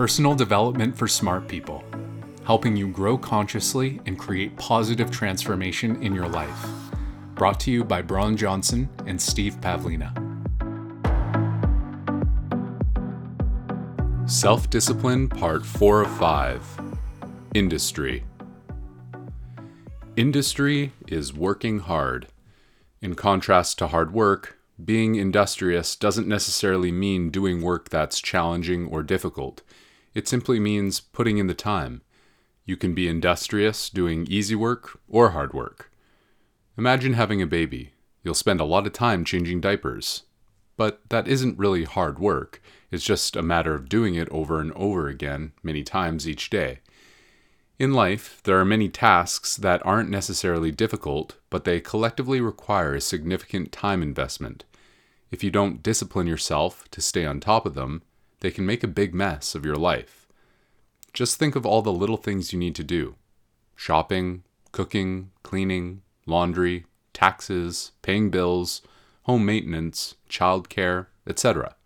Personal development for smart people, helping you grow consciously and create positive transformation in your life. Brought to you by Brian Johnson and Steve Pavlina. Self Discipline, Part 4 of 5 Industry. Industry is working hard. In contrast to hard work, being industrious doesn't necessarily mean doing work that's challenging or difficult. It simply means putting in the time. You can be industrious doing easy work or hard work. Imagine having a baby. You'll spend a lot of time changing diapers. But that isn't really hard work. It's just a matter of doing it over and over again, many times each day. In life, there are many tasks that aren't necessarily difficult, but they collectively require a significant time investment. If you don't discipline yourself to stay on top of them, they can make a big mess of your life. Just think of all the little things you need to do shopping, cooking, cleaning, laundry, taxes, paying bills, home maintenance, childcare, etc.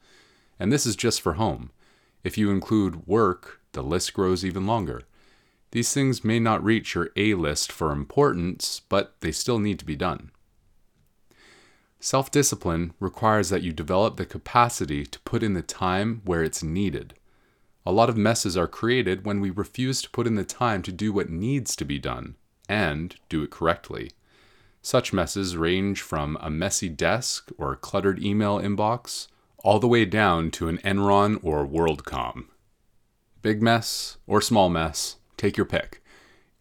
And this is just for home. If you include work, the list grows even longer. These things may not reach your A list for importance, but they still need to be done. Self discipline requires that you develop the capacity to put in the time where it's needed. A lot of messes are created when we refuse to put in the time to do what needs to be done and do it correctly. Such messes range from a messy desk or cluttered email inbox all the way down to an Enron or WorldCom. Big mess or small mess, take your pick.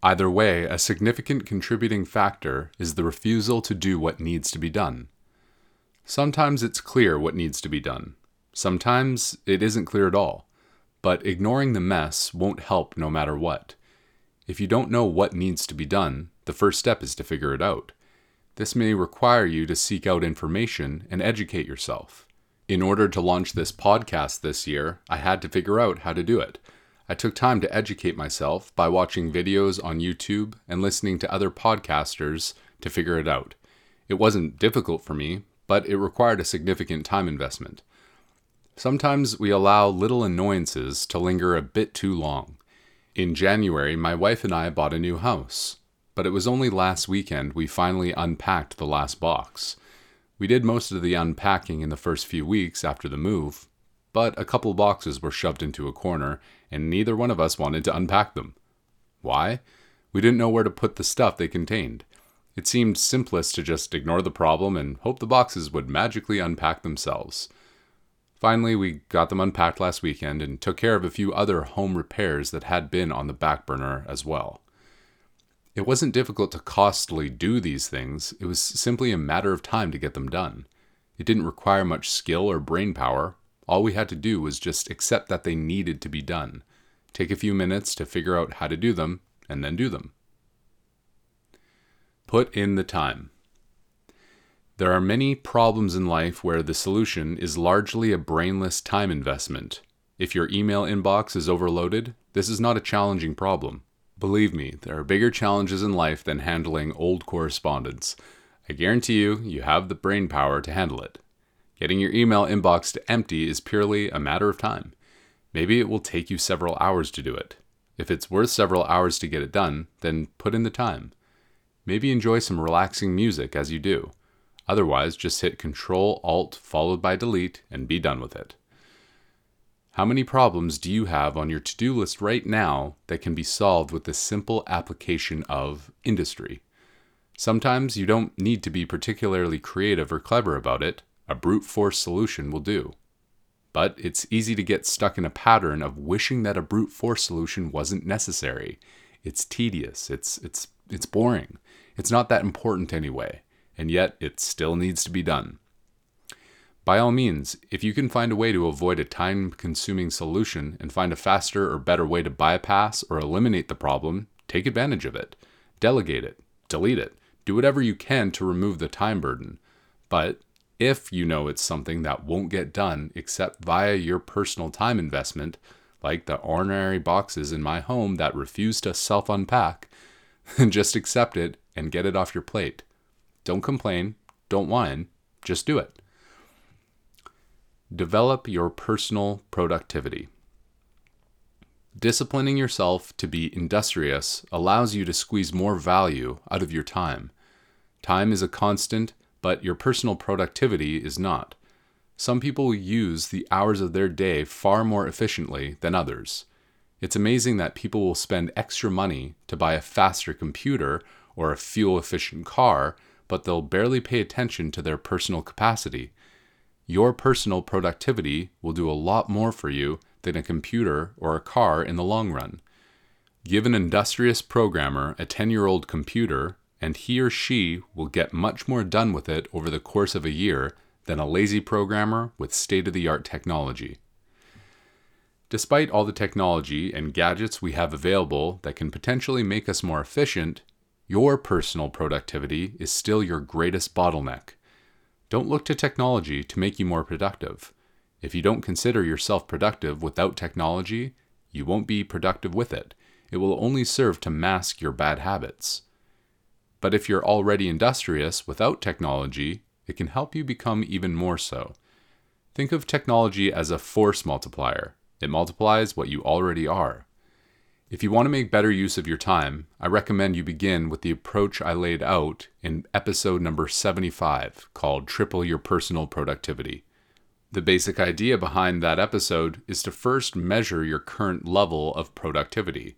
Either way, a significant contributing factor is the refusal to do what needs to be done. Sometimes it's clear what needs to be done. Sometimes it isn't clear at all. But ignoring the mess won't help no matter what. If you don't know what needs to be done, the first step is to figure it out. This may require you to seek out information and educate yourself. In order to launch this podcast this year, I had to figure out how to do it. I took time to educate myself by watching videos on YouTube and listening to other podcasters to figure it out. It wasn't difficult for me, but it required a significant time investment. Sometimes we allow little annoyances to linger a bit too long. In January, my wife and I bought a new house, but it was only last weekend we finally unpacked the last box. We did most of the unpacking in the first few weeks after the move, but a couple boxes were shoved into a corner, and neither one of us wanted to unpack them. Why? We didn't know where to put the stuff they contained. It seemed simplest to just ignore the problem and hope the boxes would magically unpack themselves. Finally, we got them unpacked last weekend and took care of a few other home repairs that had been on the back burner as well. It wasn't difficult to costly do these things, it was simply a matter of time to get them done. It didn't require much skill or brain power. All we had to do was just accept that they needed to be done, take a few minutes to figure out how to do them, and then do them. Put in the time. There are many problems in life where the solution is largely a brainless time investment. If your email inbox is overloaded, this is not a challenging problem. Believe me, there are bigger challenges in life than handling old correspondence. I guarantee you, you have the brain power to handle it. Getting your email inbox to empty is purely a matter of time. Maybe it will take you several hours to do it. If it's worth several hours to get it done, then put in the time. Maybe enjoy some relaxing music as you do. Otherwise, just hit Control Alt followed by Delete and be done with it. How many problems do you have on your to do list right now that can be solved with the simple application of industry? Sometimes you don't need to be particularly creative or clever about it, a brute force solution will do. But it's easy to get stuck in a pattern of wishing that a brute force solution wasn't necessary. It's tedious, it's, it's, it's boring, it's not that important anyway, and yet it still needs to be done. By all means, if you can find a way to avoid a time consuming solution and find a faster or better way to bypass or eliminate the problem, take advantage of it. Delegate it, delete it, do whatever you can to remove the time burden. But if you know it's something that won't get done except via your personal time investment, like the ordinary boxes in my home that refuse to self unpack, then just accept it and get it off your plate. Don't complain, don't whine, just do it. Develop your personal productivity. Disciplining yourself to be industrious allows you to squeeze more value out of your time. Time is a constant, but your personal productivity is not. Some people use the hours of their day far more efficiently than others. It's amazing that people will spend extra money to buy a faster computer or a fuel efficient car, but they'll barely pay attention to their personal capacity. Your personal productivity will do a lot more for you than a computer or a car in the long run. Give an industrious programmer a 10 year old computer, and he or she will get much more done with it over the course of a year than a lazy programmer with state of the art technology. Despite all the technology and gadgets we have available that can potentially make us more efficient, your personal productivity is still your greatest bottleneck. Don't look to technology to make you more productive. If you don't consider yourself productive without technology, you won't be productive with it. It will only serve to mask your bad habits. But if you're already industrious without technology, it can help you become even more so. Think of technology as a force multiplier. It multiplies what you already are. If you want to make better use of your time, I recommend you begin with the approach I laid out in episode number 75 called Triple Your Personal Productivity. The basic idea behind that episode is to first measure your current level of productivity.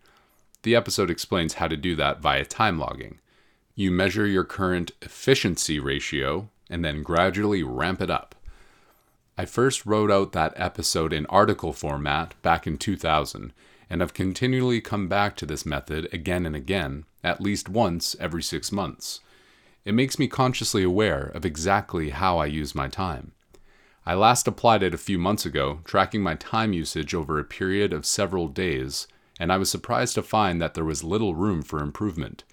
The episode explains how to do that via time logging. You measure your current efficiency ratio and then gradually ramp it up. I first wrote out that episode in article format back in 2000 and I've continually come back to this method again and again, at least once every six months. It makes me consciously aware of exactly how I use my time. I last applied it a few months ago, tracking my time usage over a period of several days, and I was surprised to find that there was little room for improvement.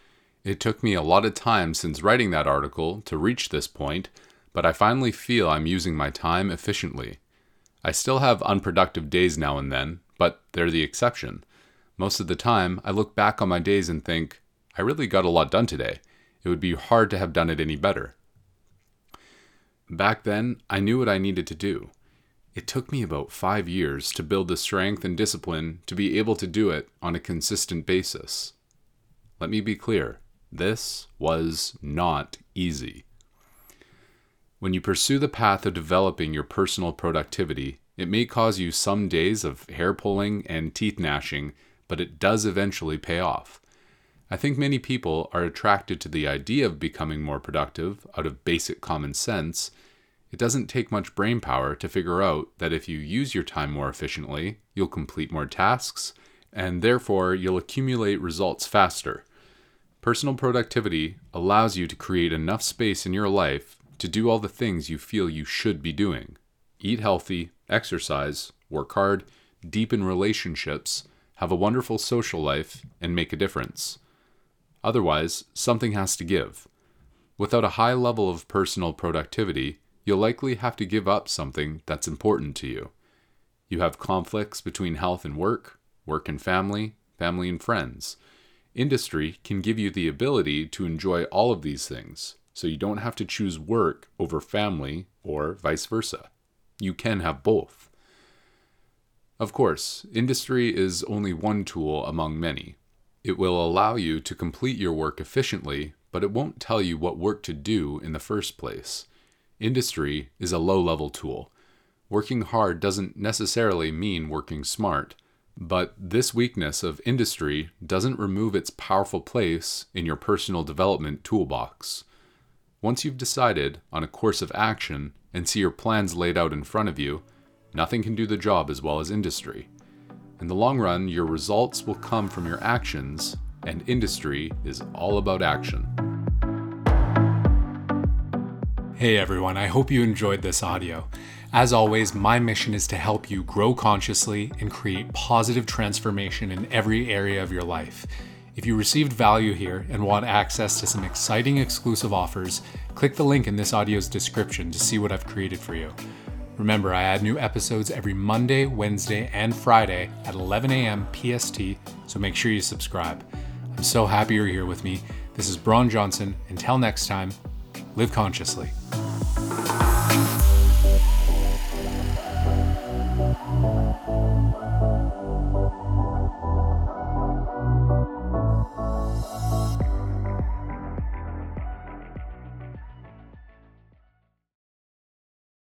It took me a lot of time since writing that article to reach this point, but I finally feel I'm using my time efficiently. I still have unproductive days now and then, but they're the exception. Most of the time, I look back on my days and think, I really got a lot done today. It would be hard to have done it any better. Back then, I knew what I needed to do. It took me about five years to build the strength and discipline to be able to do it on a consistent basis. Let me be clear this was not easy. When you pursue the path of developing your personal productivity, it may cause you some days of hair pulling and teeth gnashing, but it does eventually pay off. I think many people are attracted to the idea of becoming more productive out of basic common sense. It doesn't take much brain power to figure out that if you use your time more efficiently, you'll complete more tasks, and therefore you'll accumulate results faster. Personal productivity allows you to create enough space in your life to do all the things you feel you should be doing eat healthy, exercise, work hard, deepen relationships, have a wonderful social life, and make a difference. Otherwise, something has to give. Without a high level of personal productivity, you'll likely have to give up something that's important to you. You have conflicts between health and work, work and family, family and friends. Industry can give you the ability to enjoy all of these things, so you don't have to choose work over family or vice versa you can have both. Of course, industry is only one tool among many. It will allow you to complete your work efficiently, but it won't tell you what work to do in the first place. Industry is a low level tool. Working hard doesn't necessarily mean working smart, but this weakness of industry doesn't remove its powerful place in your personal development toolbox. Once you've decided on a course of action, and see your plans laid out in front of you, nothing can do the job as well as industry. In the long run, your results will come from your actions, and industry is all about action. Hey everyone, I hope you enjoyed this audio. As always, my mission is to help you grow consciously and create positive transformation in every area of your life. If you received value here and want access to some exciting exclusive offers, click the link in this audio's description to see what I've created for you. Remember, I add new episodes every Monday, Wednesday, and Friday at 11 a.m. PST, so make sure you subscribe. I'm so happy you're here with me. This is Braun Johnson. Until next time, live consciously.